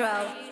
Israel.